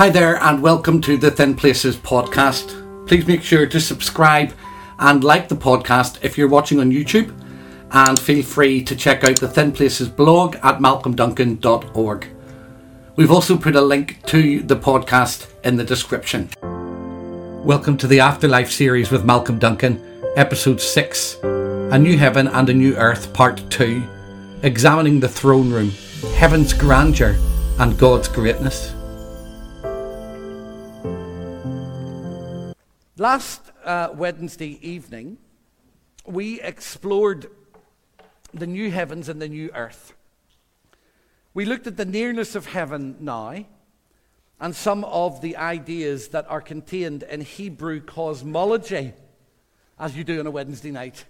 Hi there, and welcome to the Thin Places podcast. Please make sure to subscribe and like the podcast if you're watching on YouTube, and feel free to check out the Thin Places blog at malcolmduncan.org. We've also put a link to the podcast in the description. Welcome to the Afterlife series with Malcolm Duncan, episode 6 A New Heaven and a New Earth, part 2, examining the throne room, heaven's grandeur, and God's greatness. Last uh, Wednesday evening, we explored the new heavens and the new earth. We looked at the nearness of heaven now and some of the ideas that are contained in Hebrew cosmology, as you do on a Wednesday night.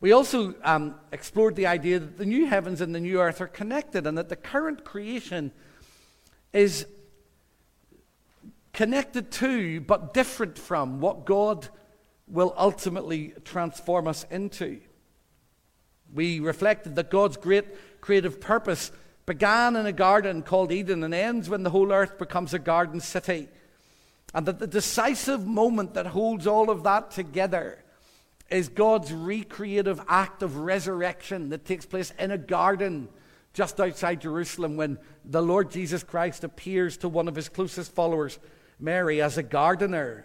We also um, explored the idea that the new heavens and the new earth are connected and that the current creation is connected to, but different from, what God will ultimately transform us into. We reflected that God's great creative purpose began in a garden called Eden and ends when the whole earth becomes a garden city. And that the decisive moment that holds all of that together is God's recreative act of resurrection that takes place in a garden just outside Jerusalem when the Lord Jesus Christ appears to one of his closest followers Mary as a gardener.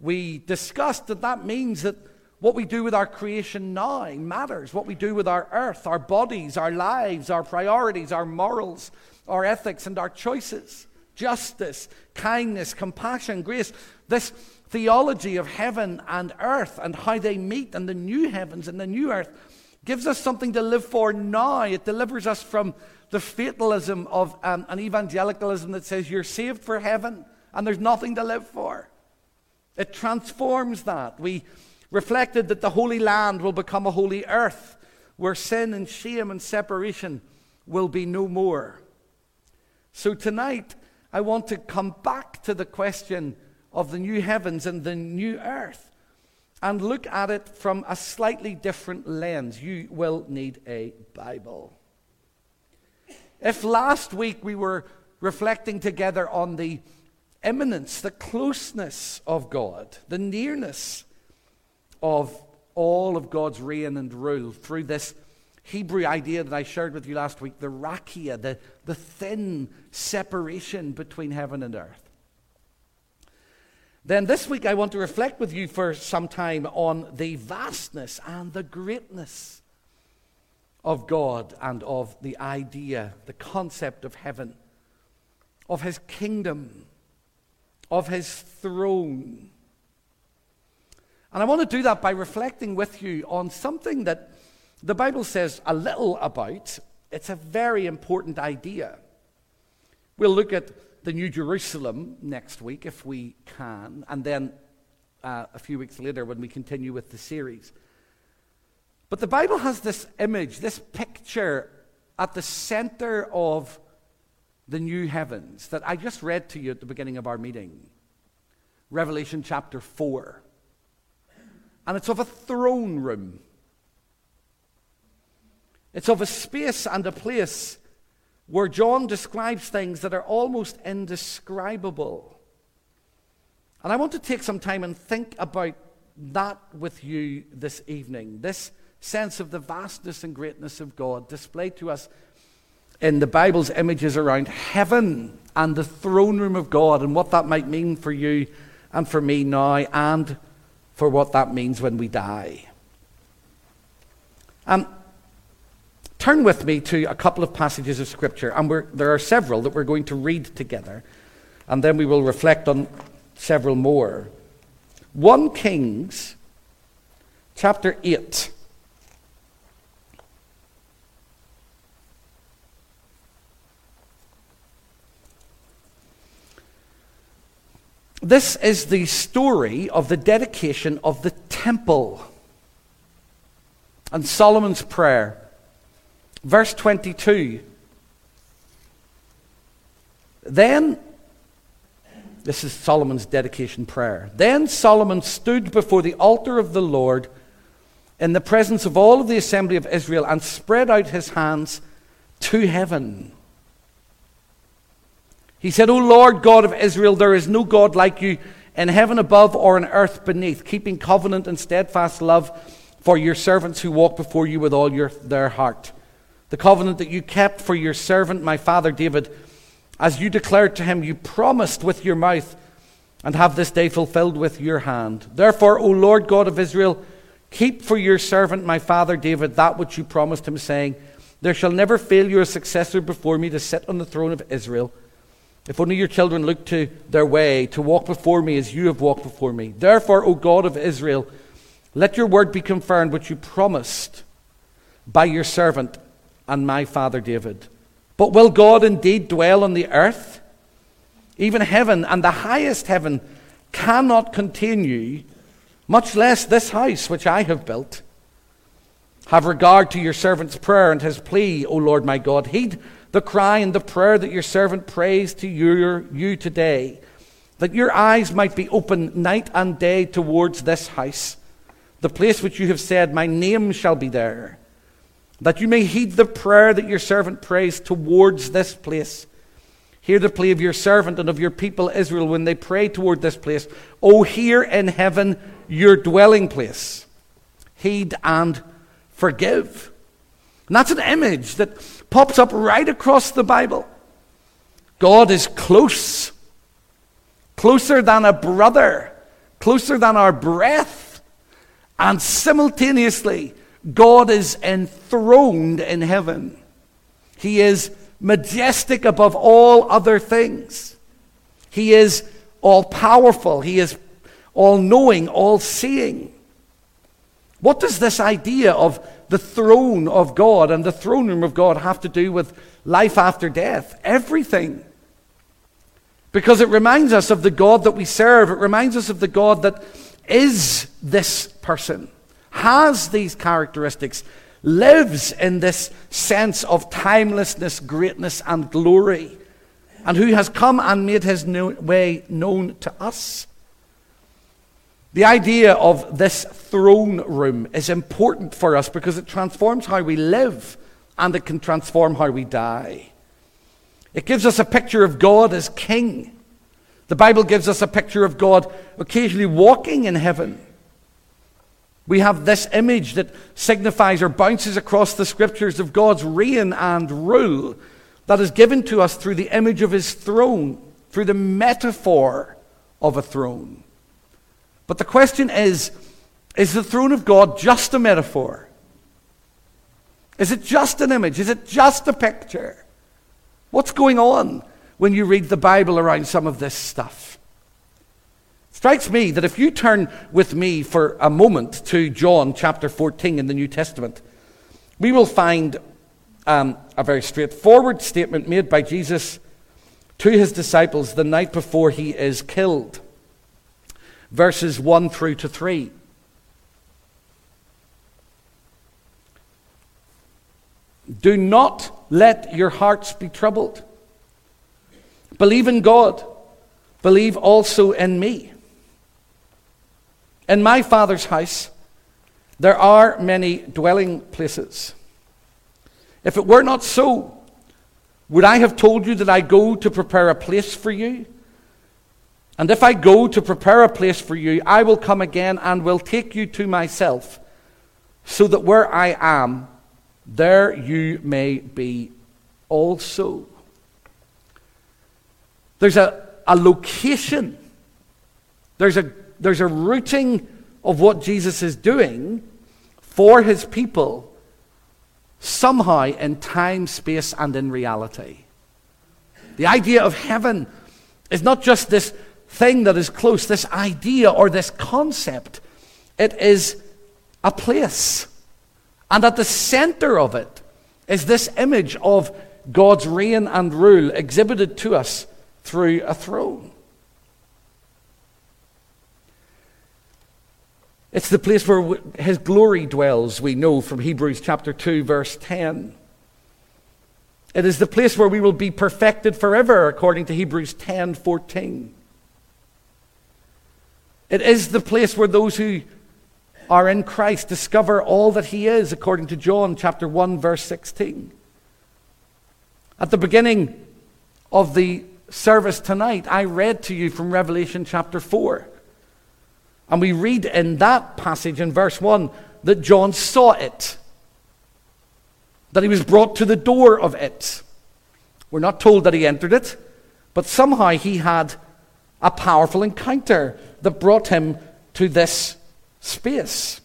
We discussed that that means that what we do with our creation now matters. What we do with our earth, our bodies, our lives, our priorities, our morals, our ethics, and our choices. Justice, kindness, compassion, grace. This theology of heaven and earth and how they meet and the new heavens and the new earth gives us something to live for now. It delivers us from the fatalism of um, an evangelicalism that says you're saved for heaven and there's nothing to live for. It transforms that. We reflected that the Holy Land will become a holy earth where sin and shame and separation will be no more. So tonight, I want to come back to the question of the new heavens and the new earth and look at it from a slightly different lens. You will need a Bible. If last week we were reflecting together on the immanence, the closeness of God, the nearness of all of God's reign and rule through this Hebrew idea that I shared with you last week, the rakia, the, the thin separation between heaven and earth. Then this week I want to reflect with you for some time on the vastness and the greatness of God and of the idea, the concept of heaven, of his kingdom, of his throne. And I want to do that by reflecting with you on something that the Bible says a little about. It's a very important idea. We'll look at the New Jerusalem next week if we can, and then uh, a few weeks later when we continue with the series. But the Bible has this image, this picture at the center of the new heavens that I just read to you at the beginning of our meeting. Revelation chapter 4. And it's of a throne room. It's of a space and a place where John describes things that are almost indescribable. And I want to take some time and think about that with you this evening. This sense of the vastness and greatness of God displayed to us in the Bible's images around heaven and the throne room of God and what that might mean for you and for me now and for what that means when we die. Um, turn with me to a couple of passages of Scripture, and there are several that we're going to read together, and then we will reflect on several more. 1 Kings chapter 8. This is the story of the dedication of the temple and Solomon's prayer. Verse 22. Then, this is Solomon's dedication prayer. Then Solomon stood before the altar of the Lord in the presence of all of the assembly of Israel and spread out his hands to heaven He said, O Lord God of Israel, there is no God like you in heaven above or in earth beneath, keeping covenant and steadfast love for your servants who walk before you with all your, their heart. The covenant that you kept for your servant, my father David, as you declared to him, you promised with your mouth and have this day fulfilled with your hand. Therefore, O Lord God of Israel, keep for your servant, my father David, that which you promised him, saying, There shall never fail you a successor before me to sit on the throne of Israel. If only your children look to their way, to walk before me as you have walked before me. Therefore, O God of Israel, let your word be confirmed, which you promised by your servant and my father David. But will God indeed dwell on the earth? Even heaven and the highest heaven cannot contain you, much less this house which I have built. Have regard to your servant's prayer and his plea, O Lord my God. Heed the cry and the prayer that your servant prays to your, you today, that your eyes might be open night and day towards this house, the place which you have said, My name shall be there, that you may heed the prayer that your servant prays towards this place. Hear the plea of your servant and of your people Israel when they pray toward this place. O hear in heaven your dwelling place. Heed and forgive. And that's an image that pops up right across the Bible. God is close, closer than a brother, closer than our breath. And simultaneously, God is enthroned in heaven. He is majestic above all other things. He is all powerful. He is all knowing, all seeing. What does this idea of the throne of God and the throne room of God have to do with life after death? Everything. Because it reminds us of the God that we serve. It reminds us of the God that is this person, has these characteristics, lives in this sense of timelessness, greatness, and glory, and who has come and made his way known to us. The idea of this throne room is important for us because it transforms how we live and it can transform how we die. It gives us a picture of God as king. The Bible gives us a picture of God occasionally walking in heaven. We have this image that signifies or bounces across the scriptures of God's reign and rule that is given to us through the image of his throne, through the metaphor of a throne. But the question is is the throne of God just a metaphor? Is it just an image? Is it just a picture? What's going on when you read the Bible around some of this stuff? Strikes me that if you turn with me for a moment to John chapter 14 in the New Testament, we will find um, a very straightforward statement made by Jesus to his disciples the night before he is killed verses 1 through to 3. Do not let your hearts be troubled. Believe in God. Believe also in me. In my Father's house, there are many dwelling places. If it were not so, would I have told you that I go to prepare a place for you? And if I go to prepare a place for you, I will come again and will take you to myself, so that where I am, there you may be also. There's a, a location, there's a, there's a rooting of what Jesus is doing for his people somehow in time, space, and in reality. The idea of heaven is not just this thing that is close, this idea or this concept. It is a place. And at the center of it is this image of God's reign and rule exhibited to us through a throne. It's the place where his glory dwells, we know from Hebrews chapter 2, verse 10. It is the place where we will be perfected forever, according to Hebrews 10 14. It is the place where those who are in Christ discover all that He is, according to John chapter 1, verse 16. At the beginning of the service tonight, I read to you from Revelation chapter 4. And we read in that passage in verse 1 that John saw it, that he was brought to the door of it. We're not told that he entered it, but somehow he had a powerful encounter that brought him to this space.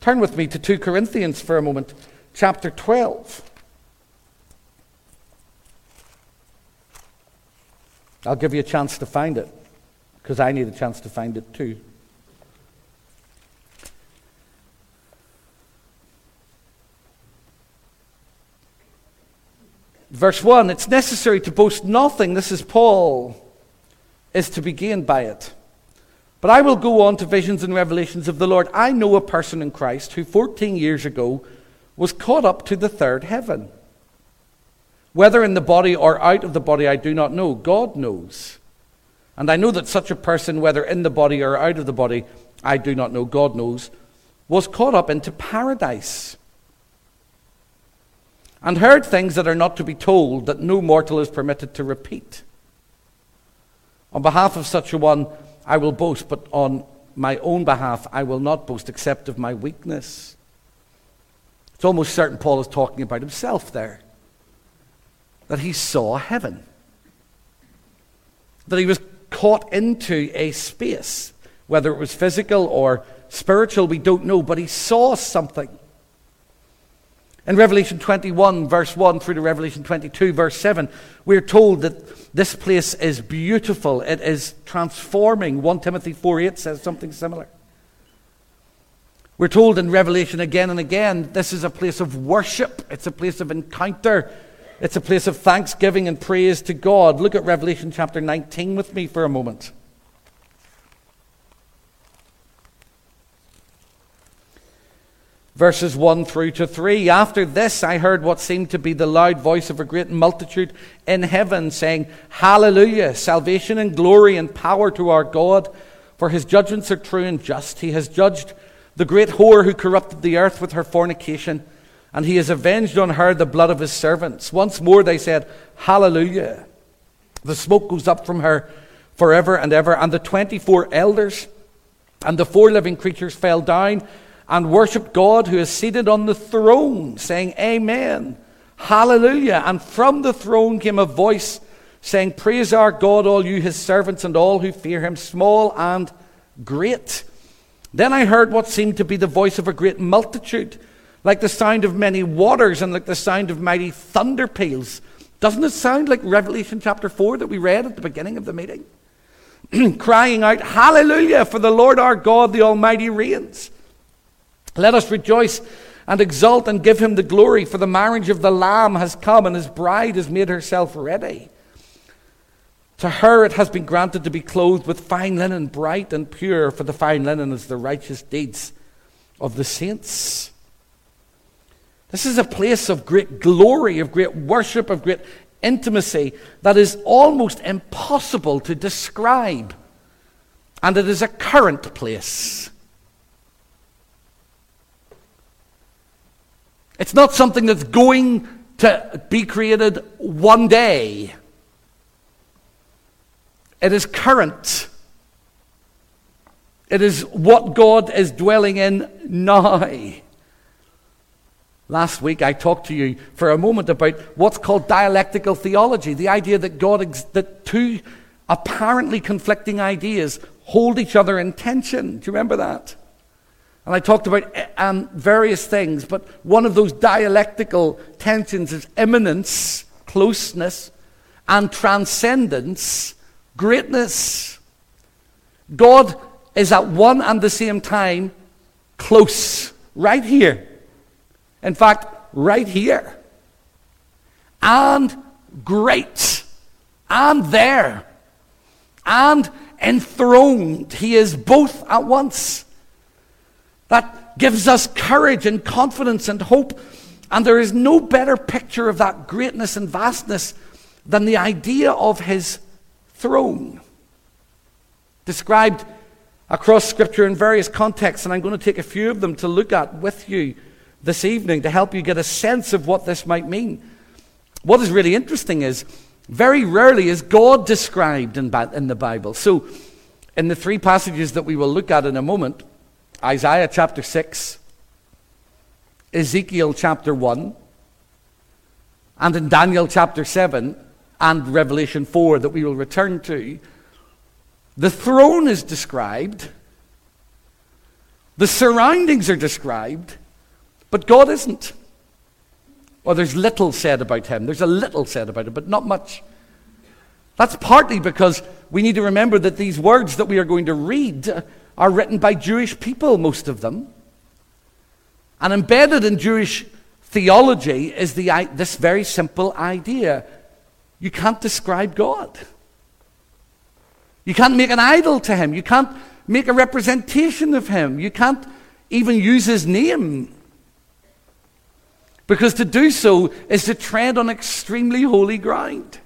Turn with me to 2 Corinthians for a moment, chapter 12. I'll give you a chance to find it, because I need a chance to find it too. Verse 1 It's necessary to boast nothing. This is Paul, is to be gained by it. But I will go on to visions and revelations of the Lord. I know a person in Christ who 14 years ago was caught up to the third heaven. Whether in the body or out of the body, I do not know. God knows. And I know that such a person, whether in the body or out of the body, I do not know, God knows, was caught up into paradise and heard things that are not to be told that no mortal is permitted to repeat. On behalf of such a one, I will boast, but on my own behalf, I will not boast except of my weakness. It's almost certain Paul is talking about himself there. That he saw heaven. That he was caught into a space, whether it was physical or spiritual, we don't know, but he saw something. In Revelation 21, verse 1 through to Revelation 22, verse 7, we're told that this place is beautiful. It is transforming. 1 Timothy 4 8 says something similar. We're told in Revelation again and again this is a place of worship, it's a place of encounter, it's a place of thanksgiving and praise to God. Look at Revelation chapter 19 with me for a moment. Verses 1 through to 3. After this, I heard what seemed to be the loud voice of a great multitude in heaven saying, Hallelujah! Salvation and glory and power to our God, for his judgments are true and just. He has judged the great whore who corrupted the earth with her fornication, and he has avenged on her the blood of his servants. Once more they said, Hallelujah! The smoke goes up from her forever and ever, and the 24 elders and the four living creatures fell down and worshiped God who is seated on the throne, saying, Amen. Hallelujah. And from the throne came a voice saying, Praise our God, all you his servants and all who fear him, small and great. Then I heard what seemed to be the voice of a great multitude, like the sound of many waters and like the sound of mighty thunder peals. Doesn't it sound like Revelation chapter 4 that we read at the beginning of the meeting? Crying out, Hallelujah, for the Lord our God, the Almighty reigns. Let us rejoice and exult and give him the glory, for the marriage of the Lamb has come, and his bride has made herself ready. To her it has been granted to be clothed with fine linen, bright and pure, for the fine linen is the righteous deeds of the saints. This is a place of great glory, of great worship, of great intimacy that is almost impossible to describe. And it is a current place. It's not something that's going to be created one day. It is current. It is what God is dwelling in now. Last week I talked to you for a moment about what's called dialectical theology, the idea that God ex- that two apparently conflicting ideas hold each other in tension. Do you remember that? And I talked about um, various things, but one of those dialectical tensions is immanence, closeness, and transcendence, greatness. God is at one and the same time close, right here. In fact, right here. And great. And there. And enthroned. He is both at once. That gives us courage and confidence and hope. And there is no better picture of that greatness and vastness than the idea of his throne. Described across Scripture in various contexts, and I'm going to take a few of them to look at with you this evening to help you get a sense of what this might mean. What is really interesting is Very rarely is God described in, in the Bible. So, in the three passages that we will look at in a moment Isaiah chapter 6, Ezekiel chapter 1, and in Daniel chapter 7 and Revelation 4 that we will return to, the throne is described, the surroundings are described, but God isn't. Or there's little said about him. There's a little said about him, but not much. That's partly because we need to remember that these words that we are going to read are written by Jewish people, most of them. And embedded in Jewish theology is the, this very simple idea you can't describe God. You can't make an idol to him. You can't make a representation of him. You can't even use his name. Because to do so is to tread on extremely holy ground.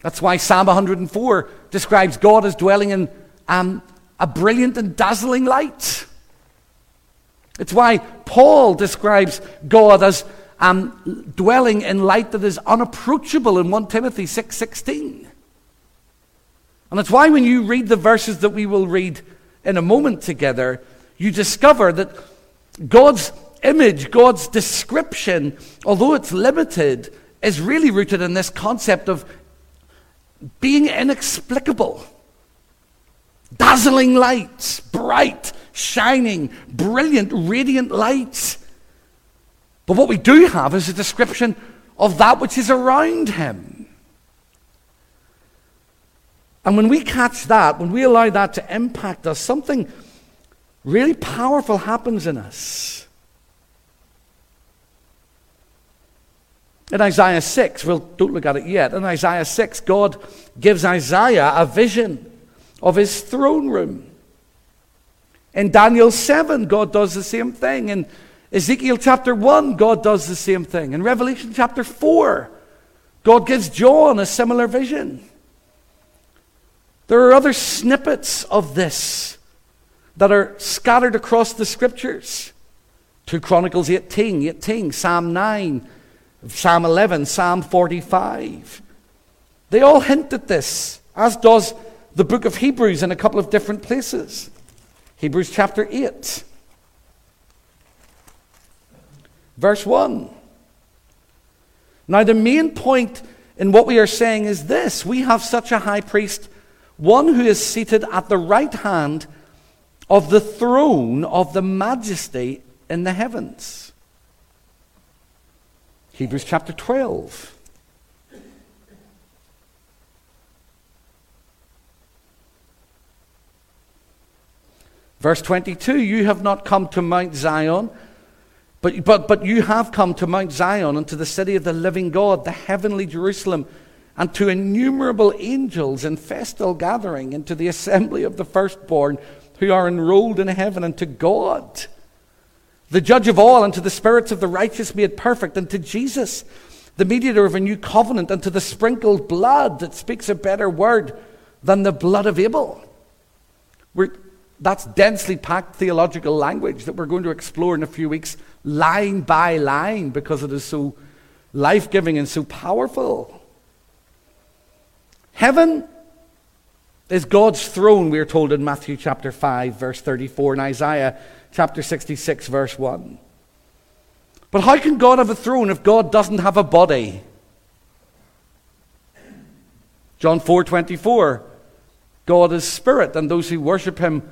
That's why Psalm 104 describes God as dwelling in um, a brilliant and dazzling light. It's why Paul describes God as um, dwelling in light that is unapproachable in 1 Timothy 6:16. and that's why when you read the verses that we will read in a moment together, you discover that God's image, God's description, although it's limited, is really rooted in this concept of being inexplicable. Dazzling lights, bright, shining, brilliant, radiant lights. But what we do have is a description of that which is around him. And when we catch that, when we allow that to impact us, something really powerful happens in us. In Isaiah 6, well, don't look at it yet. In Isaiah 6, God gives Isaiah a vision of his throne room. In Daniel 7, God does the same thing. In Ezekiel chapter 1, God does the same thing. In Revelation chapter 4, God gives John a similar vision. There are other snippets of this that are scattered across the scriptures. 2 Chronicles 18, 18, Psalm 9, Psalm 11, Psalm 45. They all hint at this, as does the book of Hebrews in a couple of different places. Hebrews chapter 8, verse 1. Now, the main point in what we are saying is this we have such a high priest, one who is seated at the right hand of the throne of the majesty in the heavens. Hebrews chapter 12. Verse 22 You have not come to Mount Zion, but, but, but you have come to Mount Zion and to the city of the living God, the heavenly Jerusalem, and to innumerable angels in festal gathering, and to the assembly of the firstborn who are enrolled in heaven, and to God, the judge of all, and to the spirits of the righteous made perfect, and to Jesus, the mediator of a new covenant, and to the sprinkled blood that speaks a better word than the blood of Abel. We're, that's densely packed theological language that we're going to explore in a few weeks, line by line, because it is so life giving and so powerful. Heaven is God's throne, we are told in Matthew chapter 5, verse 34, and Isaiah chapter 66, verse 1. But how can God have a throne if God doesn't have a body? John 4 24. God is spirit, and those who worship him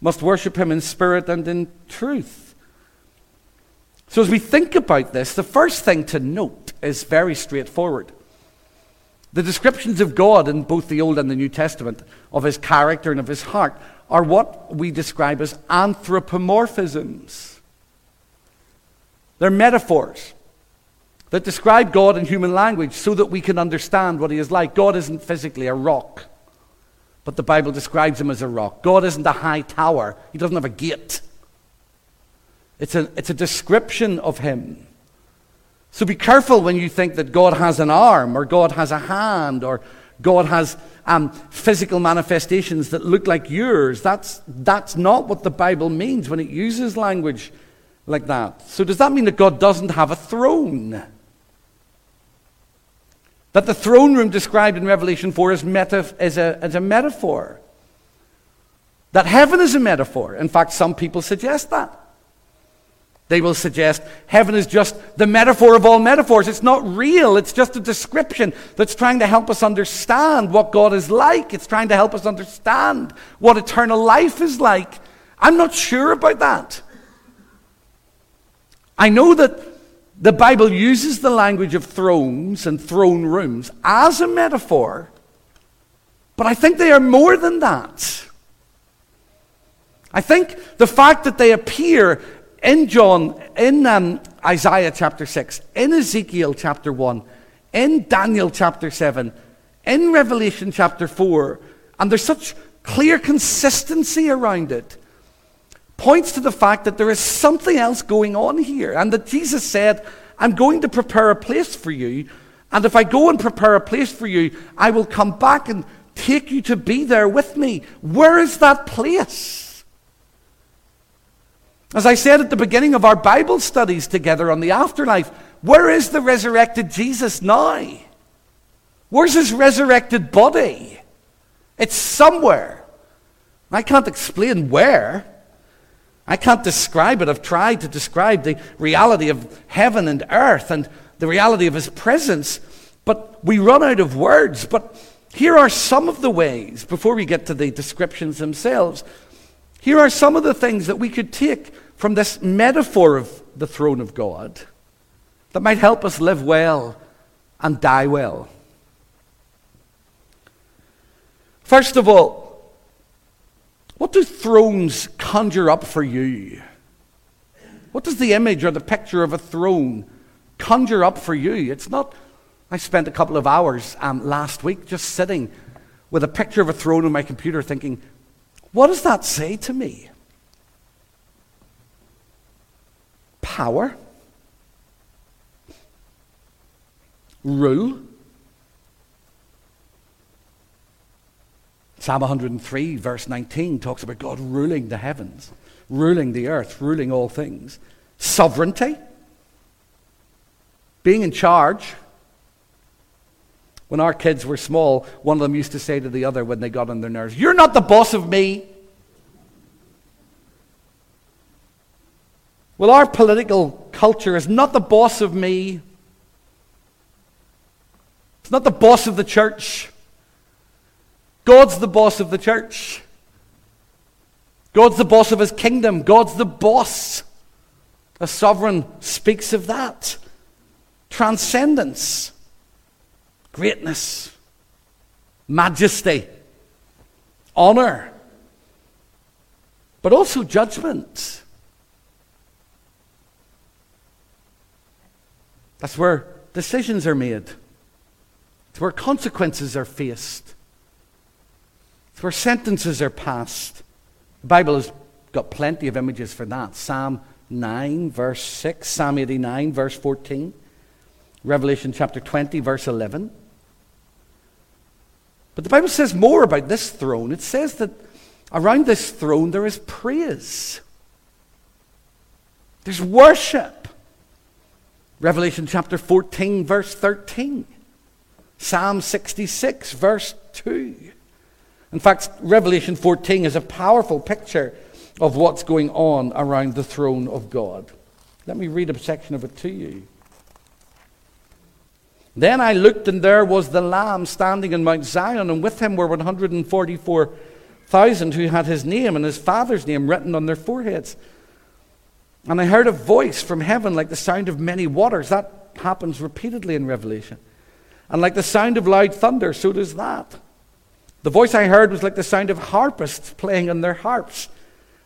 must worship him in spirit and in truth. So, as we think about this, the first thing to note is very straightforward. The descriptions of God in both the Old and the New Testament, of his character and of his heart, are what we describe as anthropomorphisms. They're metaphors that describe God in human language so that we can understand what he is like. God isn't physically a rock but the Bible describes him as a rock. God isn't a high tower, he doesn't have a gate. It's a, it's a description of him. So be careful when you think that God has an arm, or God has a hand, or God has um, physical manifestations that look like yours. That's, that's not what the Bible means when it uses language like that. So, does that mean that God doesn't have a throne? That the throne room described in Revelation 4 is, meta, is, a, is a metaphor. That heaven is a metaphor. In fact, some people suggest that. They will suggest heaven is just the metaphor of all metaphors. It's not real. It's just a description that's trying to help us understand what God is like. It's trying to help us understand what eternal life is like. I'm not sure about that. I know that the Bible uses the language of thrones and throne rooms as a metaphor, but I think they are more than that. I think the fact that they appear in John, in um, Isaiah chapter 6, in Ezekiel chapter 1, in Daniel chapter 7, in Revelation chapter 4, and there's such clear consistency around it, points to the fact that there is something else going on here, and that Jesus said, I'm going to prepare a place for you, and if I go and prepare a place for you, I will come back and take you to be there with me. Where is that place? As I said at the beginning of our Bible studies together on the afterlife, where is the resurrected Jesus now? Where's his resurrected body? It's somewhere. I can't explain where. I can't describe it. I've tried to describe the reality of heaven and earth and the reality of his presence, but we run out of words. But here are some of the ways, before we get to the descriptions themselves, here are some of the things that we could take from this metaphor of the throne of God that might help us live well and die well. First of all, what do thrones conjure up for you? What does the image or the picture of a throne conjure up for you? It's not. I spent a couple of hours um, last week just sitting with a picture of a throne on my computer thinking, what does that say to me? Power, rule. Psalm 103, verse 19, talks about God ruling the heavens, ruling the earth, ruling all things. Sovereignty, being in charge. When our kids were small, one of them used to say to the other when they got on their nerves, You're not the boss of me. Well, our political culture is not the boss of me. It's not the boss of the church. God's the boss of the church. God's the boss of his kingdom. God's the boss. A sovereign speaks of that. Transcendence greatness, majesty, honor, but also judgment. That's where decisions are made. It's where consequences are faced. It's where sentences are passed. The Bible has got plenty of images for that. Psalm 9, verse 6, Psalm 89, verse 14, Revelation chapter 20, verse 11. But the Bible says more about this throne. It says that around this throne there is praise, there's worship. Revelation chapter 14, verse 13. Psalm 66, verse 2. In fact, Revelation 14 is a powerful picture of what's going on around the throne of God. Let me read a section of it to you. Then I looked, and there was the Lamb standing in Mount Zion, and with him were 144,000 who had his name and his father's name written on their foreheads. And I heard a voice from heaven like the sound of many waters. That happens repeatedly in Revelation. And like the sound of loud thunder, so does that. The voice I heard was like the sound of harpists playing on their harps.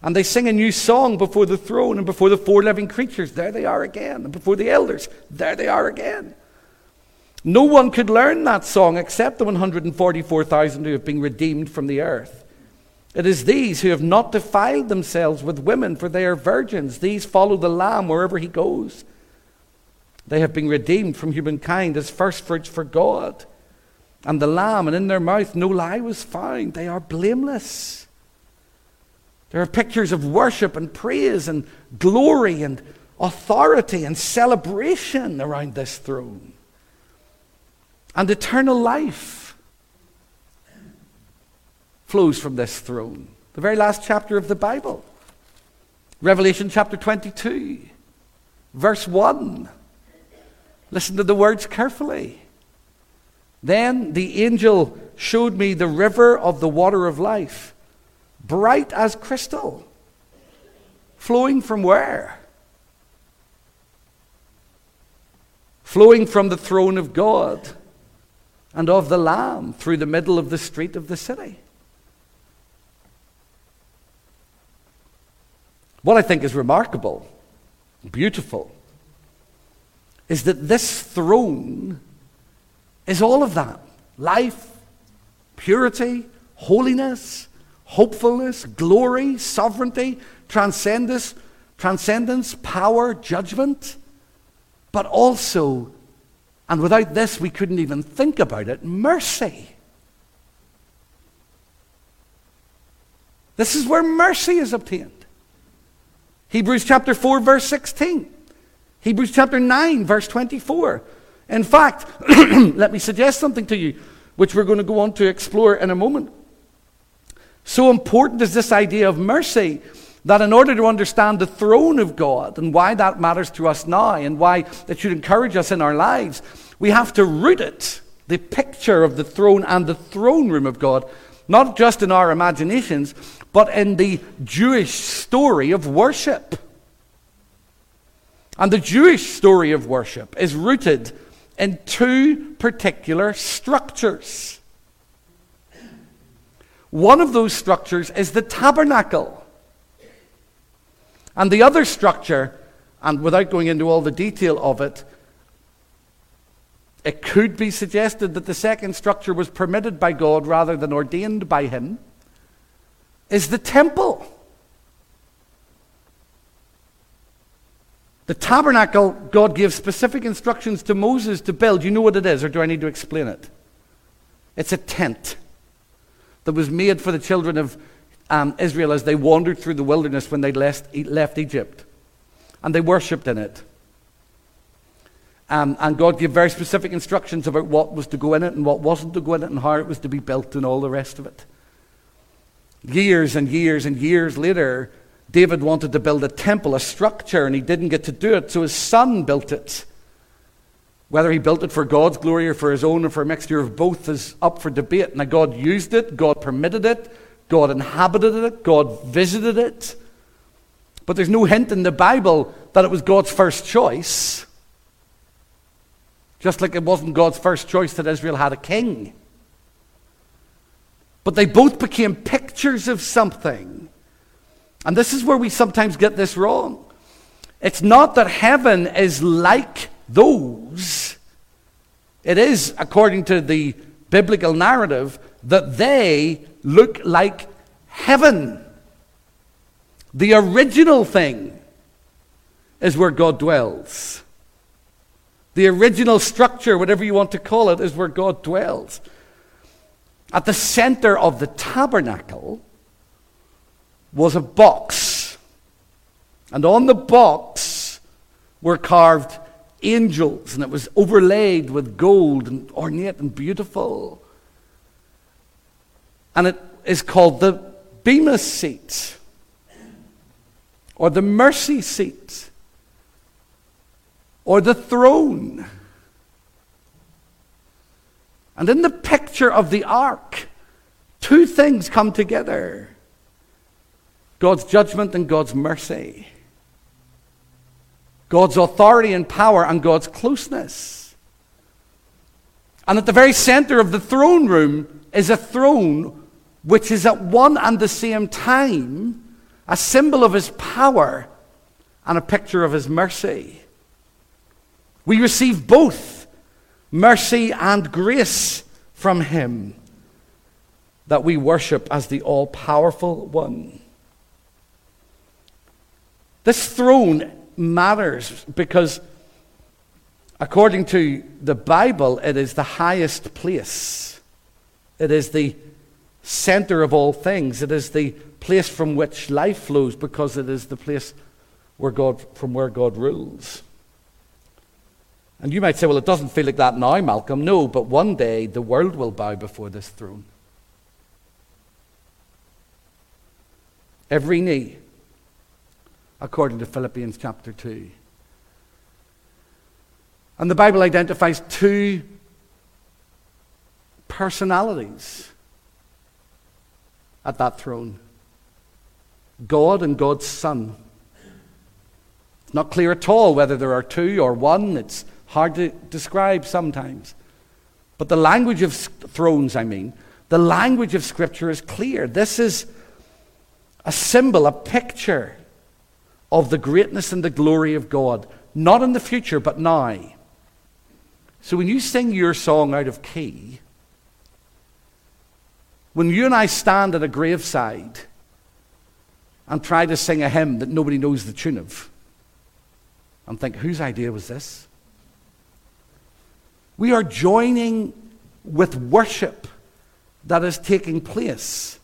And they sing a new song before the throne and before the four living creatures. There they are again. And before the elders. There they are again. No one could learn that song except the 144,000 who have been redeemed from the earth. It is these who have not defiled themselves with women, for they are virgins. These follow the Lamb wherever he goes. They have been redeemed from humankind as firstfruits for God. And the Lamb, and in their mouth no lie was found. They are blameless. There are pictures of worship and praise and glory and authority and celebration around this throne. And eternal life flows from this throne. The very last chapter of the Bible. Revelation chapter 22, verse 1. Listen to the words carefully. Then the angel showed me the river of the water of life, bright as crystal, flowing from where? Flowing from the throne of God and of the Lamb through the middle of the street of the city. What I think is remarkable, beautiful, is that this throne is all of that life, purity, holiness, hopefulness, glory, sovereignty, transcendence, transcendence, power, judgment, but also, and without this we couldn't even think about it, mercy. This is where mercy is obtained. Hebrews chapter 4, verse 16. Hebrews chapter 9, verse 24. In fact, let me suggest something to you, which we're going to go on to explore in a moment. So important is this idea of mercy that in order to understand the throne of God and why that matters to us now and why it should encourage us in our lives, we have to root it, the picture of the throne and the throne room of God, not just in our imaginations, but in the Jewish story of worship. And the Jewish story of worship is rooted in two particular structures. One of those structures is the tabernacle. And the other structure, and without going into all the detail of it, it could be suggested that the second structure was permitted by God rather than ordained by Him is the temple. The tabernacle, God gives specific instructions to Moses to build. You know what it is, or do I need to explain it? It's a tent that was made for the children of um, Israel as they wandered through the wilderness when they left, left Egypt. And they worshipped in it. Um, and God gave very specific instructions about what was to go in it and what wasn't to go in it and how it was to be built and all the rest of it. Years and years and years later, David wanted to build a temple, a structure, and he didn't get to do it, so his son built it. Whether he built it for God's glory or for his own or for a mixture of both is up for debate. Now, God used it, God permitted it, God inhabited it, God visited it. But there's no hint in the Bible that it was God's first choice. Just like it wasn't God's first choice that Israel had a king. But they both became pictures of something. And this is where we sometimes get this wrong. It's not that heaven is like those, it is, according to the biblical narrative, that they look like heaven. The original thing is where God dwells. The original structure, whatever you want to call it, is where God dwells. At the center of the tabernacle was a box. And on the box were carved angels, and it was overlaid with gold and ornate and beautiful. And it is called the Bema seat or the mercy seat or the throne. And in the picture of the ark, two things come together God's judgment and God's mercy, God's authority and power and God's closeness. And at the very center of the throne room is a throne which is at one and the same time a symbol of his power and a picture of his mercy. We receive both mercy and grace from Him that we worship as the all powerful one. This throne matters because, according to the Bible, it is the highest place. It is the center of all things. It is the place from which life flows because it is the place where God, from where God rules. And you might say, well, it doesn't feel like that now, Malcolm. No, but one day the world will bow before this throne. Every knee, according to Philippians chapter 2. And the Bible identifies two personalities at that throne God and God's Son. It's not clear at all whether there are two or one. It's hard to describe sometimes. But the language of thrones, I mean, the language of Scripture is clear. This is a symbol, a picture of the greatness and the glory of God, not in the future, but now. So when you sing your song out of key, when you and I stand at a graveside and try to sing a hymn that nobody knows the tune of, and think, whose idea was this? We are joining with worship that is taking place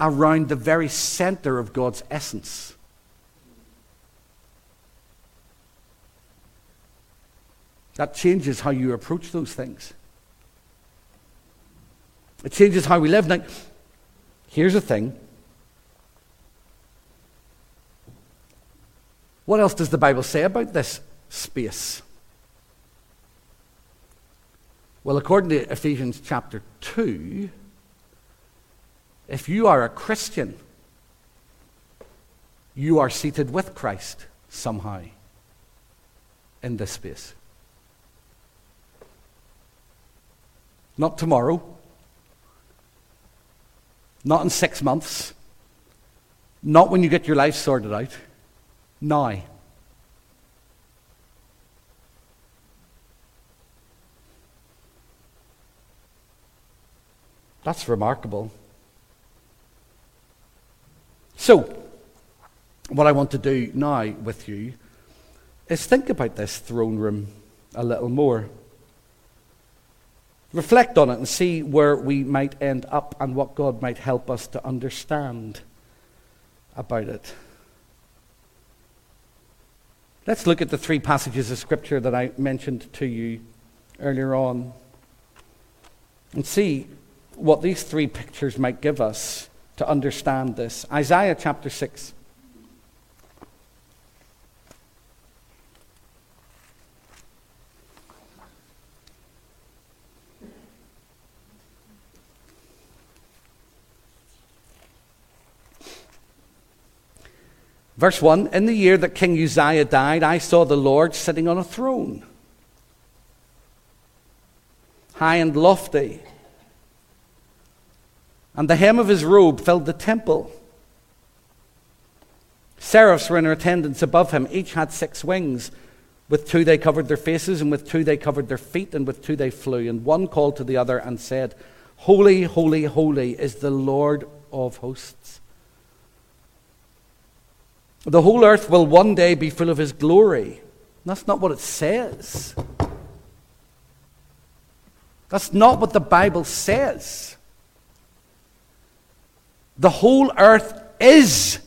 around the very center of God's essence. That changes how you approach those things. It changes how we live. Now, here's the thing. What else does the Bible say about this space? Well, according to Ephesians chapter 2, if you are a Christian, you are seated with Christ somehow in this space. Not tomorrow, not in six months, not when you get your life sorted out, now. That's remarkable. So, what I want to do now with you is think about this throne room a little more. Reflect on it and see where we might end up and what God might help us to understand about it. Let's look at the three passages of Scripture that I mentioned to you earlier on and see what these three pictures might give us to understand this. Isaiah chapter 6. Verse 1 In the year that King Uzziah died, I saw the Lord sitting on a throne, high and lofty and the hem of his robe filled the temple. Seraphs were in attendance above him. Each had six wings. With two they covered their faces, and with two they covered their feet, and with two they flew. And one called to the other and said, Holy, holy, holy is the Lord of hosts. The whole earth will one day be full of his glory. That's not what it says. That's not what the Bible says. The whole earth is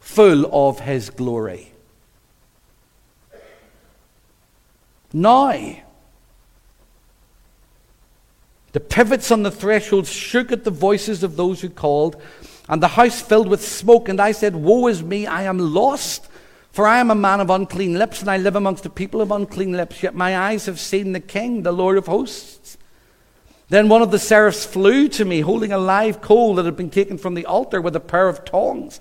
full of his glory. Now, the pivots on the threshold shook at the voices of those who called, and the house filled with smoke. And I said, Woe is me, I am lost, for I am a man of unclean lips, and I live amongst a people of unclean lips. Yet my eyes have seen the King, the Lord of hosts. Then one of the seraphs flew to me, holding a live coal that had been taken from the altar with a pair of tongs.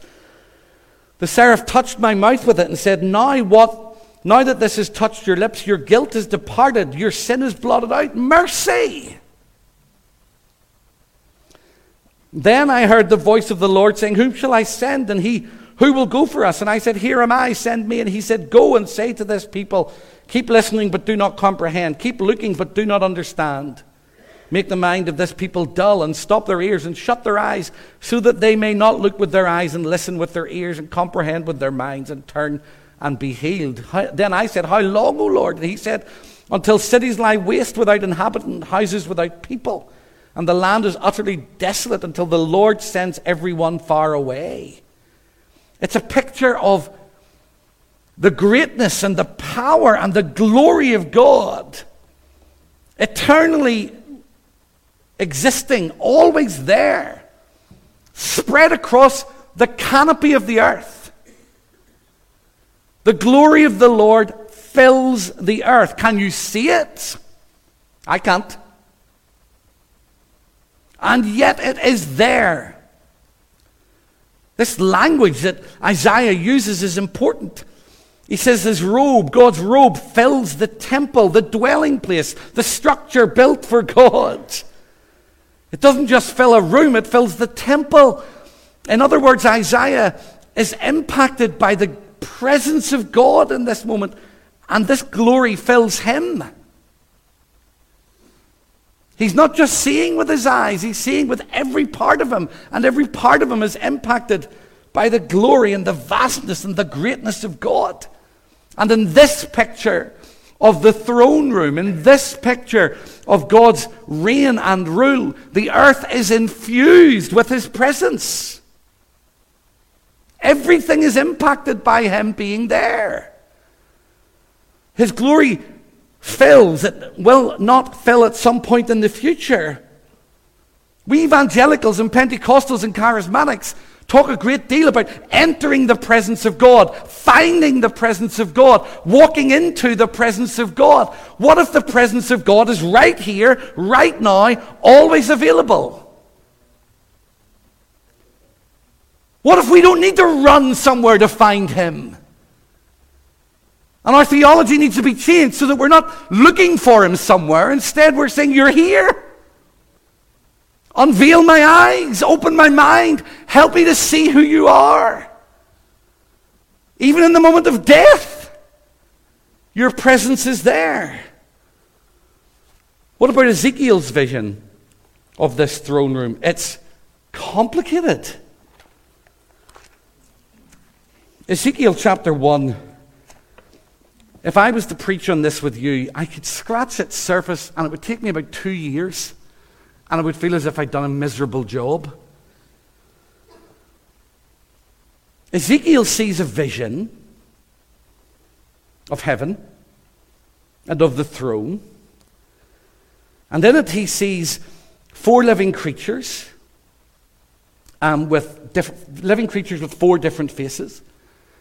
The seraph touched my mouth with it and said, Now what? Now that this has touched your lips, your guilt is departed, your sin is blotted out. Mercy! Then I heard the voice of the Lord saying, Whom shall I send? And he, Who will go for us? And I said, Here am I, send me. And he said, Go and say to this people, Keep listening, but do not comprehend. Keep looking, but do not understand. Make the mind of this people dull and stop their ears and shut their eyes so that they may not look with their eyes and listen with their ears and comprehend with their minds and turn and be healed. Then I said, How long, O Lord? And he said, Until cities lie waste without inhabitant, houses without people, and the land is utterly desolate until the Lord sends everyone far away. It's a picture of the greatness and the power and the glory of God, eternally existing, always there, spread across the canopy of the earth. The glory of the Lord fills the earth. Can you see it? I can't. And yet it is there. This language that Isaiah uses is important. He says his robe, God's robe, fills the temple, the dwelling place, the structure built for God. It doesn't just fill a room, it fills the temple. In other words, Isaiah is impacted by the presence of God in this moment, and this glory fills him. He's not just seeing with his eyes, he's seeing with every part of him, and every part of him is impacted by the glory and the vastness and the greatness of God. And in this picture of the throne room, in this picture of God's reign and rule, the earth is infused with his presence. Everything is impacted by him being there. His glory fills, it will not fill at some point in the future. We evangelicals and Pentecostals and charismatics talk a great deal about entering the presence of God, finding the presence of God, walking into the presence of God. What if the presence of God is right here, right now, always available? What if we don't need to run somewhere to find Him? And our theology needs to be changed so that we're not looking for him somewhere. Instead, we're saying, You're here. Unveil my eyes, open my mind, help me to see who you are. Even in the moment of death, your presence is there. What about Ezekiel's vision of this throne room? It's complicated. Ezekiel chapter 1 if I was to preach on this with you, I could scratch its surface and it would take me about two years and I would feel as if I'd done a miserable job. Ezekiel sees a vision of heaven and of the throne. And in it, he sees four living creatures um, with diff- living creatures with four different faces.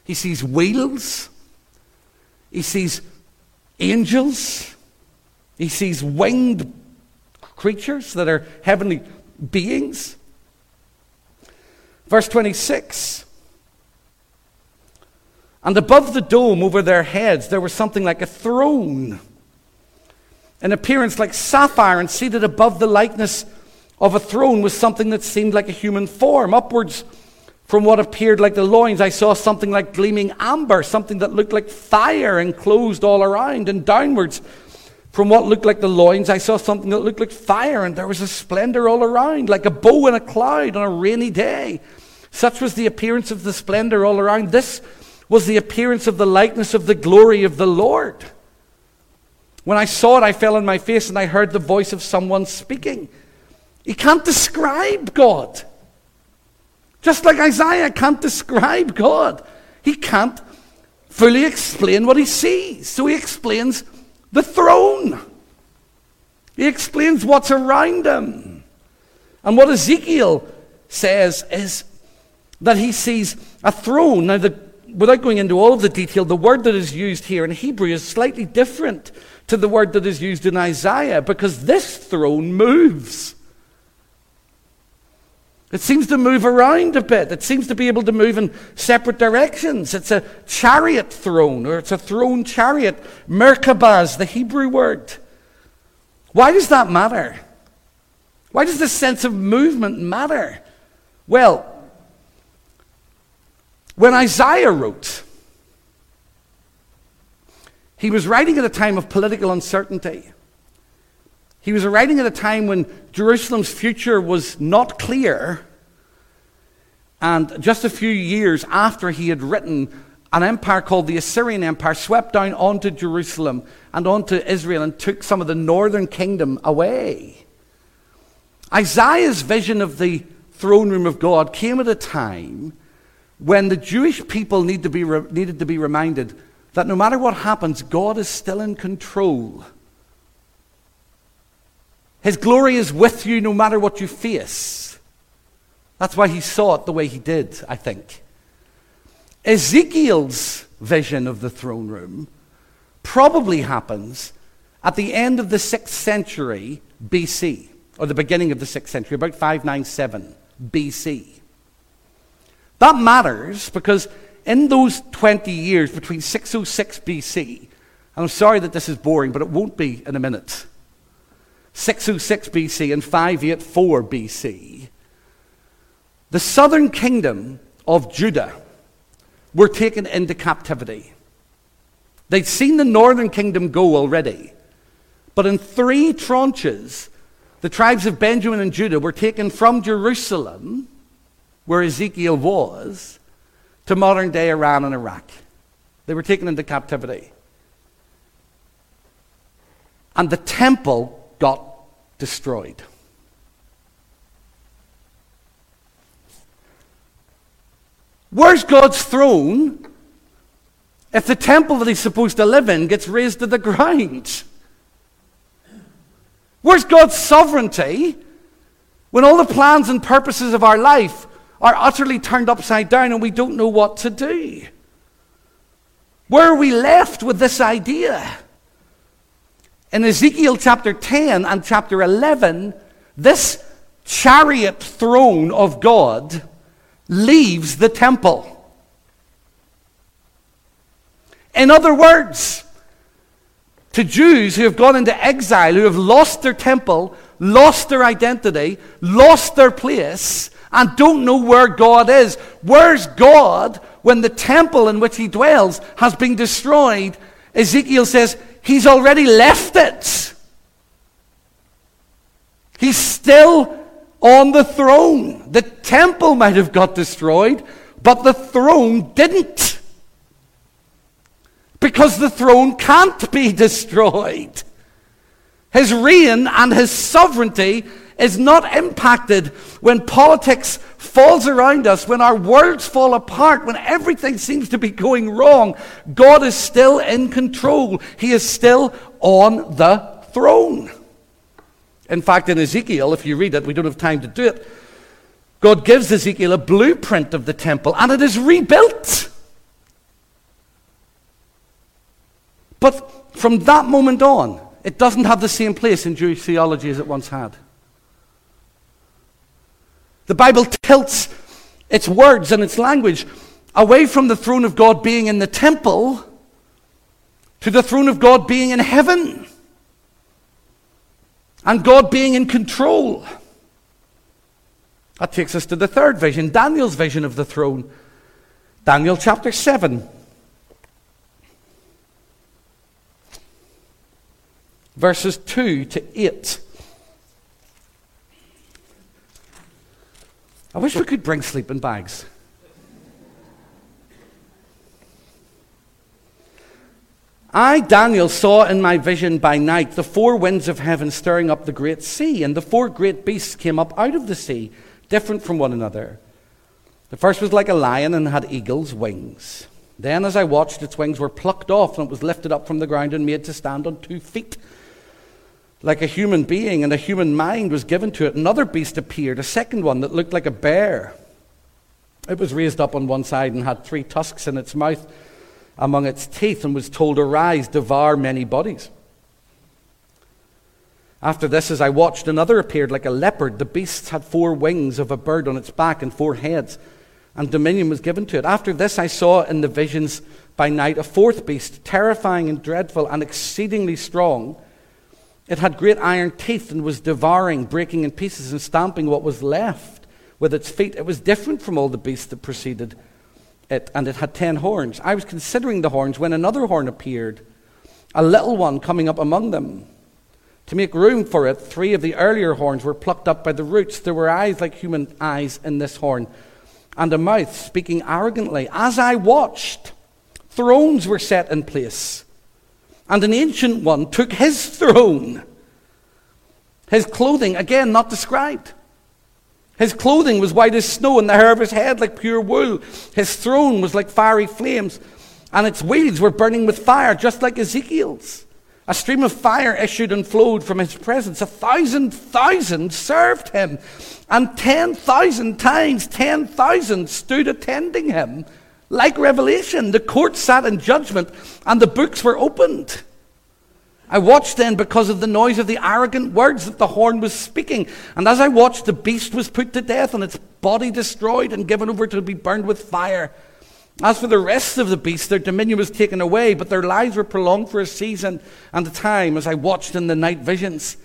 He sees wheels he sees angels. He sees winged creatures that are heavenly beings. Verse 26. And above the dome over their heads, there was something like a throne, an appearance like sapphire, and seated above the likeness of a throne was something that seemed like a human form. Upwards from what appeared like the loins, I saw something like gleaming amber, something that looked like fire enclosed all around. And downwards, from what looked like the loins, I saw something that looked like fire, and there was a splendor all around, like a bow in a cloud on a rainy day. Such was the appearance of the splendor all around. This was the appearance of the likeness of the glory of the Lord. When I saw it, I fell on my face and I heard the voice of someone speaking. You can't describe God. Just like Isaiah can't describe God, he can't fully explain what he sees. So he explains the throne, he explains what's around him. And what Ezekiel says is that he sees a throne. Now, the, without going into all of the detail, the word that is used here in Hebrew is slightly different to the word that is used in Isaiah because this throne moves. It seems to move around a bit. It seems to be able to move in separate directions. It's a chariot throne, or it's a throne chariot. Merkabah the Hebrew word. Why does that matter? Why does this sense of movement matter? Well, when Isaiah wrote, he was writing at a time of political uncertainty. He was writing at a time when Jerusalem's future was not clear. And just a few years after he had written, an empire called the Assyrian Empire swept down onto Jerusalem and onto Israel and took some of the northern kingdom away. Isaiah's vision of the throne room of God came at a time when the Jewish people need to be re- needed to be reminded that no matter what happens, God is still in control. His glory is with you no matter what you face. That's why he saw it the way he did, I think. Ezekiel's vision of the throne room probably happens at the end of the 6th century BC, or the beginning of the 6th century, about 597 BC. That matters because in those 20 years between 606 BC, I'm sorry that this is boring, but it won't be in a minute. 606 BC and 584 BC, the southern kingdom of Judah were taken into captivity. They'd seen the northern kingdom go already. But in three tranches, the tribes of Benjamin and Judah were taken from Jerusalem, where Ezekiel was, to modern day Iran and Iraq. They were taken into captivity. And the temple got destroyed. Where's God's throne if the temple that he's supposed to live in gets razed to the ground? Where's God's sovereignty when all the plans and purposes of our life are utterly turned upside down and we don't know what to do? Where are we left with this idea? In Ezekiel chapter 10 and chapter 11, this chariot throne of God leaves the temple. In other words, to Jews who have gone into exile, who have lost their temple, lost their identity, lost their place, and don't know where God is. Where's God when the temple in which he dwells has been destroyed? Ezekiel says, He's already left it. He's still on the throne. The temple might have got destroyed, but the throne didn't. Because the throne can't be destroyed. His reign and his sovereignty is not impacted when politics falls around us, when our worlds fall apart, when everything seems to be going wrong. God is still in control. He is still on the throne. In fact, in Ezekiel, if you read it, we don't have time to do it, God gives Ezekiel a blueprint of the temple, and it is rebuilt. But from that moment on, it doesn't have the same place in Jewish theology as it once had. The Bible tilts its words and its language away from the throne of God being in the temple to the throne of God being in heaven and God being in control. That takes us to the third vision, Daniel's vision of the throne. Daniel chapter 7. Verses 2 to 8. I wish we could bring sleeping bags. I, Daniel, saw in my vision by night the four winds of heaven stirring up the great sea, and the four great beasts came up out of the sea, different from one another. The first was like a lion and had eagle's wings. Then, as I watched, its wings were plucked off, and it was lifted up from the ground and made to stand on two feet. Like a human being, and a human mind was given to it. Another beast appeared, a second one that looked like a bear. It was raised up on one side and had three tusks in its mouth among its teeth and was told, Arise, devour many bodies. After this, as I watched, another appeared like a leopard. The beast had four wings of a bird on its back and four heads, and dominion was given to it. After this, I saw in the visions by night a fourth beast, terrifying and dreadful and exceedingly strong. It had great iron teeth and was devouring, breaking in pieces, and stamping what was left with its feet. It was different from all the beasts that preceded it, and it had ten horns. I was considering the horns when another horn appeared, a little one coming up among them. To make room for it, three of the earlier horns were plucked up by the roots. There were eyes like human eyes in this horn, and a mouth speaking arrogantly. As I watched, thrones were set in place, and an ancient one took his throne. His clothing, again, not described. His clothing was white as snow, and the hair of his head like pure wool. His throne was like fiery flames, and its wheels were burning with fire, just like Ezekiel's. A stream of fire issued and flowed from his presence. A thousand thousand served him, and ten thousand times ten thousand stood attending him. Like Revelation, the court sat in judgment, and the books were opened. I watched then because of the noise of the arrogant words that the horn was speaking. And as I watched, the beast was put to death and its body destroyed and given over to be burned with fire. As for the rest of the beasts, their dominion was taken away, but their lives were prolonged for a season and a time as I watched in the night visions.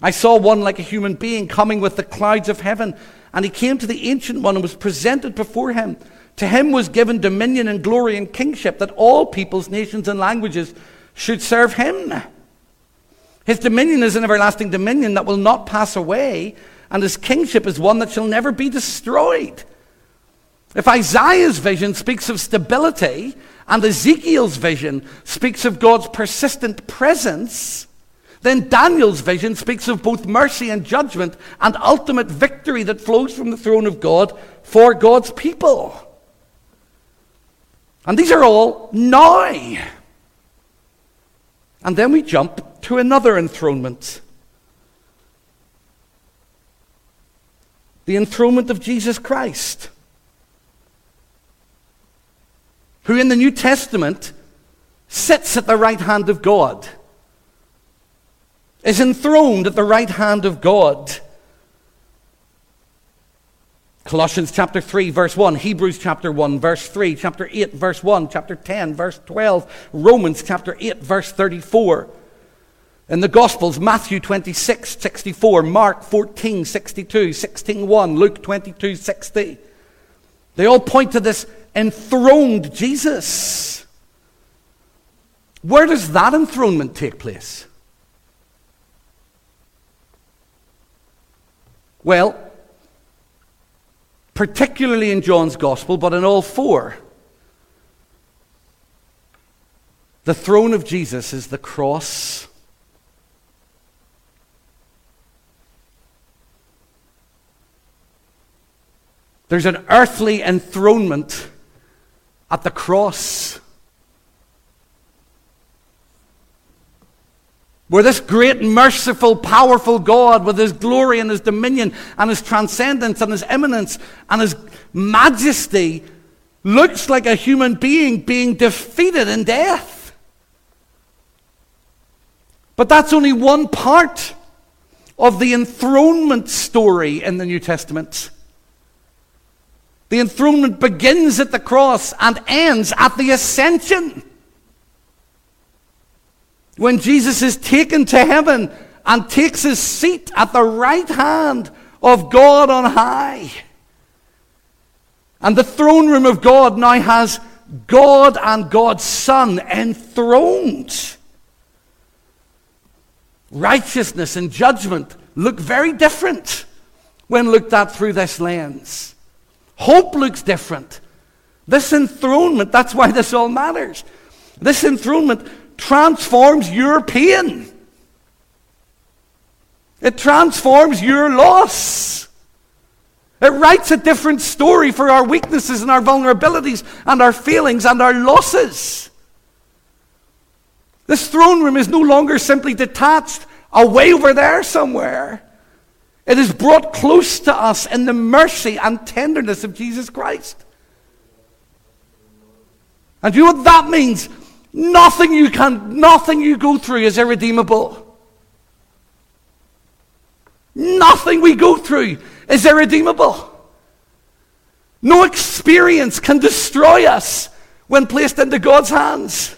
I saw one like a human being coming with the clouds of heaven, and he came to the Ancient One and was presented before him. To him was given dominion and glory and kingship, that all peoples, nations, and languages should serve him. His dominion is an everlasting dominion that will not pass away, and his kingship is one that shall never be destroyed. If Isaiah's vision speaks of stability, and Ezekiel's vision speaks of God's persistent presence, then Daniel's vision speaks of both mercy and judgment and ultimate victory that flows from the throne of God for God's people. And these are all now. And then we jump to another enthronement the enthronement of Jesus Christ, who in the New Testament sits at the right hand of God, is enthroned at the right hand of God. Colossians chapter 3, verse 1, Hebrews chapter 1, verse 3, chapter 8, verse 1, chapter 10, verse 12, Romans chapter 8, verse 34. In the Gospels, Matthew 26, 64, Mark 14, 62, 16, 1, Luke 22, 60. They all point to this enthroned Jesus. Where does that enthronement take place? Well, particularly in John's Gospel, but in all four. The throne of Jesus is the cross. There's an earthly enthronement at the cross. Where this great, merciful, powerful God, with his glory and his dominion and his transcendence and his eminence and his majesty, looks like a human being being defeated in death. But that's only one part of the enthronement story in the New Testament. The enthronement begins at the cross and ends at the ascension. When Jesus is taken to heaven and takes his seat at the right hand of God on high. And the throne room of God now has God and God's Son enthroned. Righteousness and judgment look very different when looked at through this lens. Hope looks different. This enthronement, that's why this all matters. This enthronement transforms your pain. It transforms your loss. It writes a different story for our weaknesses and our vulnerabilities and our failings and our losses. This throne room is no longer simply detached away over there somewhere. It is brought close to us in the mercy and tenderness of Jesus Christ. And you know what that means? Nothing you can, nothing you go through is irredeemable. Nothing we go through is irredeemable. No experience can destroy us when placed into God's hands.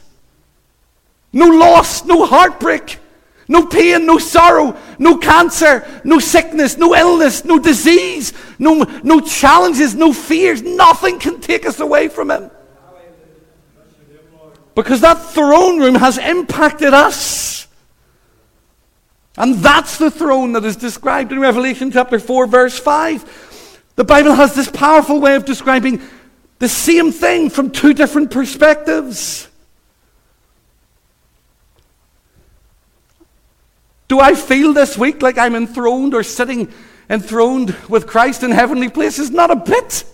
No loss, no heartbreak, no pain, no sorrow, no cancer, no sickness, no illness, no disease, no, no challenges, no fears. Nothing can take us away from Him. Because that throne room has impacted us. And that's the throne that is described in Revelation chapter 4, verse 5. The Bible has this powerful way of describing the same thing from two different perspectives. Do I feel this week like I'm enthroned or sitting enthroned with Christ in heavenly places? Not a bit.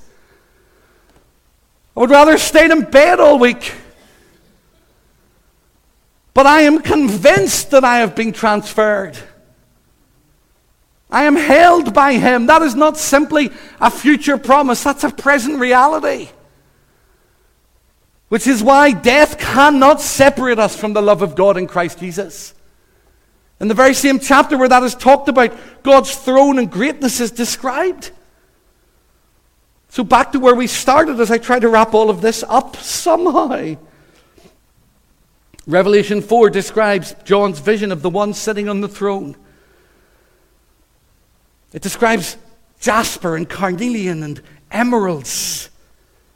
I would rather stay in bed all week. But I am convinced that I have been transferred. I am held by Him. That is not simply a future promise, that's a present reality. Which is why death cannot separate us from the love of God in Christ Jesus. In the very same chapter where that is talked about, God's throne and greatness is described. So, back to where we started as I try to wrap all of this up somehow. Revelation 4 describes John's vision of the one sitting on the throne. It describes jasper and carnelian and emeralds.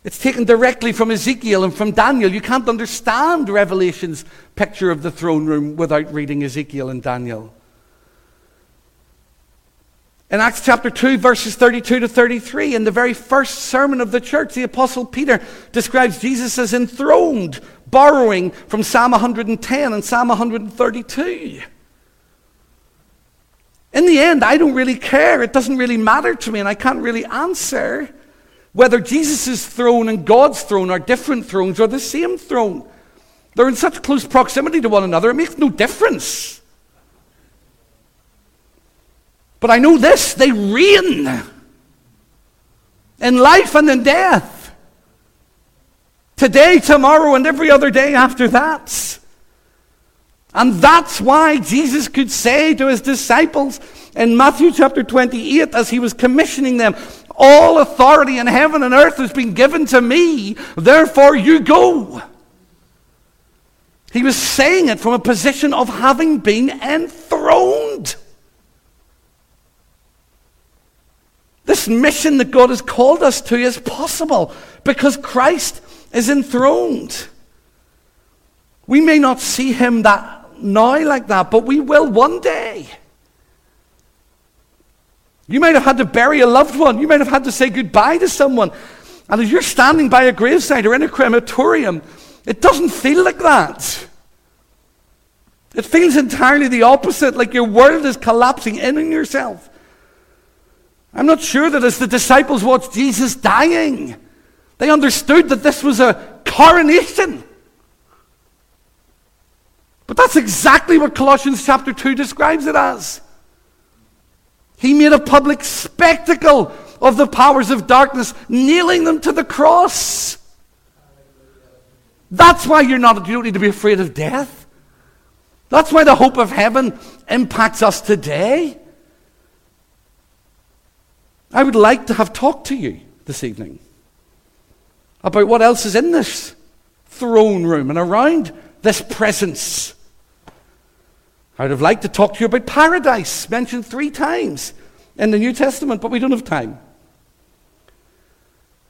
It's taken directly from Ezekiel and from Daniel. You can't understand Revelation's picture of the throne room without reading Ezekiel and Daniel. In Acts chapter 2, verses 32 to 33, in the very first sermon of the church, the Apostle Peter describes Jesus as enthroned, borrowing from Psalm 110 and Psalm 132. In the end, I don't really care. It doesn't really matter to me, and I can't really answer whether Jesus' throne and God's throne are different thrones or the same throne. They're in such close proximity to one another, it makes no difference. But I know this they reign in life and in death. Today, tomorrow, and every other day after that. And that's why Jesus could say to his disciples in Matthew chapter 28, as he was commissioning them, All authority in heaven and earth has been given to me, therefore you go. He was saying it from a position of having been enthroned. This mission that God has called us to is possible because Christ is enthroned. We may not see him that now like that, but we will one day. You might have had to bury a loved one. You might have had to say goodbye to someone. And as you're standing by a gravesite or in a crematorium, it doesn't feel like that. It feels entirely the opposite, like your world is collapsing in on yourself. I'm not sure that as the disciples watched Jesus dying, they understood that this was a coronation. But that's exactly what Colossians chapter 2 describes it as. He made a public spectacle of the powers of darkness, nailing them to the cross. That's why you're not, you don't need to be afraid of death. That's why the hope of heaven impacts us today. I would like to have talked to you this evening about what else is in this throne room and around this presence. I would have liked to talk to you about paradise, mentioned three times in the New Testament, but we don't have time.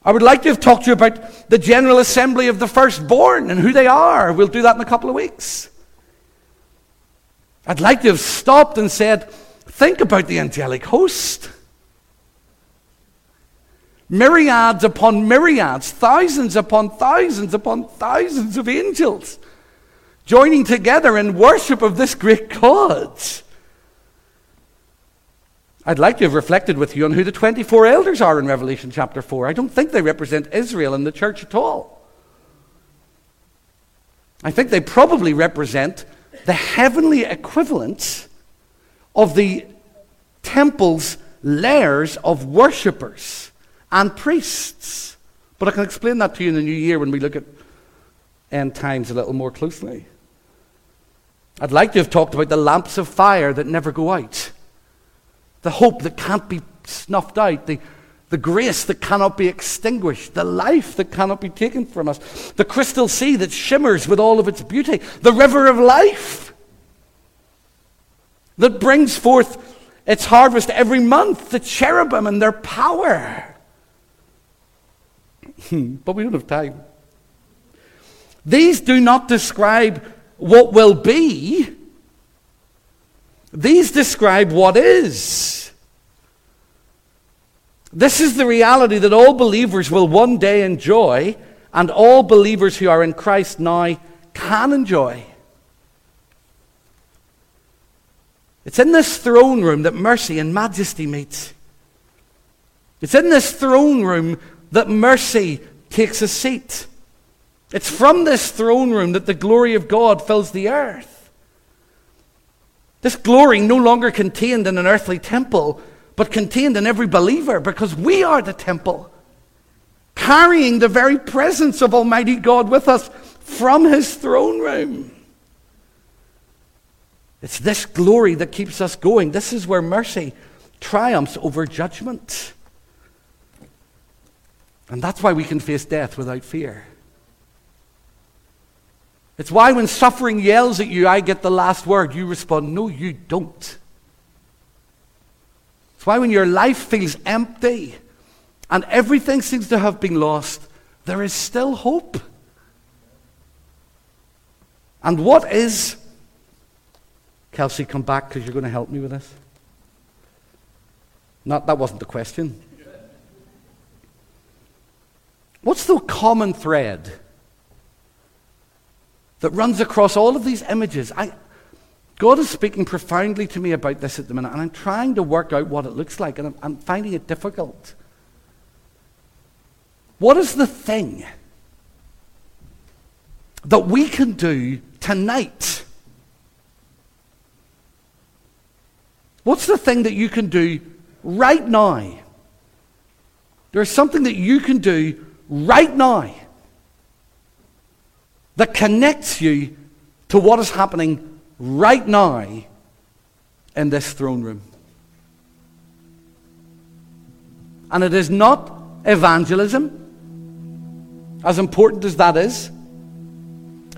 I would like to have talked to you about the General Assembly of the Firstborn and who they are. We'll do that in a couple of weeks. I'd like to have stopped and said, think about the angelic host. Myriads upon myriads, thousands upon thousands upon thousands of angels joining together in worship of this great God. I'd like to have reflected with you on who the 24 elders are in Revelation chapter 4. I don't think they represent Israel and the church at all. I think they probably represent the heavenly equivalent of the temple's layers of worshippers and priests. But I can explain that to you in the new year when we look at end times a little more closely. I'd like to have talked about the lamps of fire that never go out, the hope that can't be snuffed out, the, the grace that cannot be extinguished, the life that cannot be taken from us, the crystal sea that shimmers with all of its beauty, the river of life that brings forth its harvest every month, the cherubim and their power. Hmm, but we don't have time. These do not describe what will be, these describe what is. This is the reality that all believers will one day enjoy, and all believers who are in Christ now can enjoy. It's in this throne room that mercy and majesty meet. It's in this throne room that mercy takes a seat. It's from this throne room that the glory of God fills the earth. This glory no longer contained in an earthly temple, but contained in every believer because we are the temple, carrying the very presence of Almighty God with us from His throne room. It's this glory that keeps us going. This is where mercy triumphs over judgment. And that's why we can face death without fear. It's why when suffering yells at you, I get the last word, you respond, No, you don't. It's why when your life feels empty and everything seems to have been lost, there is still hope. And what is Kelsey, come back because you're going to help me with this. Not, that wasn't the question. What's the common thread that runs across all of these images? I, God is speaking profoundly to me about this at the minute, and I'm trying to work out what it looks like, and I'm, I'm finding it difficult. What is the thing that we can do tonight What's the thing that you can do right now? There's something that you can do right now that connects you to what is happening right now in this throne room. And it is not evangelism, as important as that is.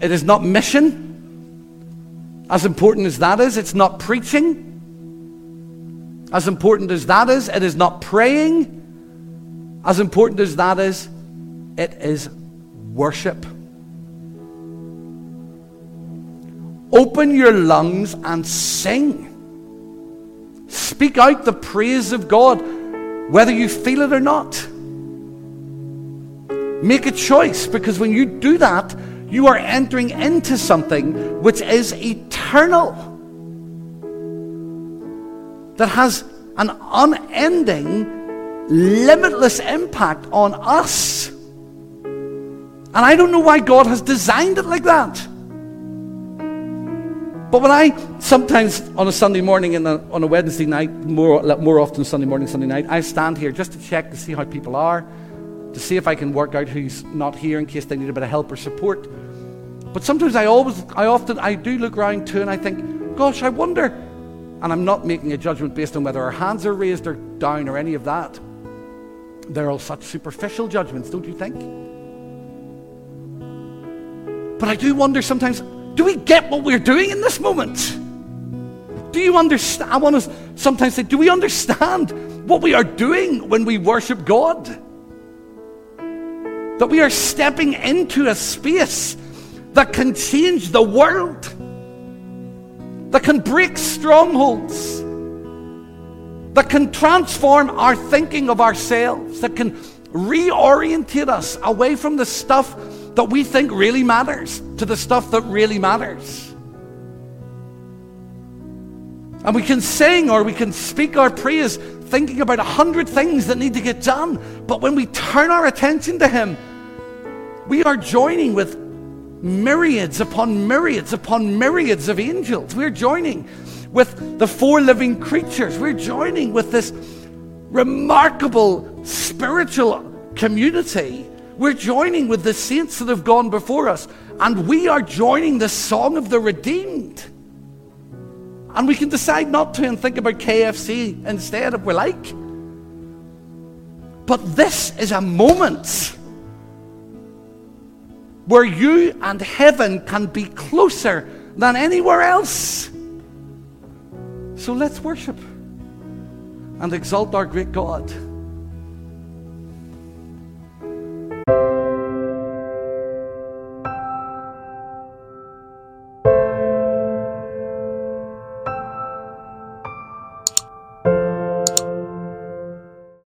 It is not mission, as important as that is. It's not preaching. As important as that is, it is not praying. As important as that is, it is worship. Open your lungs and sing. Speak out the praise of God, whether you feel it or not. Make a choice because when you do that, you are entering into something which is eternal that has an unending, limitless impact on us. And I don't know why God has designed it like that. But when I sometimes on a Sunday morning and on a Wednesday night, more, more often Sunday morning, Sunday night, I stand here just to check to see how people are, to see if I can work out who's not here in case they need a bit of help or support. But sometimes I always, I often, I do look around too and I think, gosh, I wonder and I'm not making a judgment based on whether our hands are raised or down or any of that. They're all such superficial judgments, don't you think? But I do wonder sometimes do we get what we're doing in this moment? Do you understand? I want to sometimes say, do we understand what we are doing when we worship God? That we are stepping into a space that can change the world that can break strongholds, that can transform our thinking of ourselves, that can reorientate us away from the stuff that we think really matters to the stuff that really matters. And we can sing or we can speak our praise thinking about a hundred things that need to get done. But when we turn our attention to Him, we are joining with myriads upon myriads upon myriads of angels. We're joining with the four living creatures. We're joining with this remarkable spiritual community. We're joining with the saints that have gone before us. And we are joining the song of the redeemed. And we can decide not to and think about KFC instead if we like. But this is a moment where you and heaven can be closer than anywhere else. So let's worship and exalt our great God.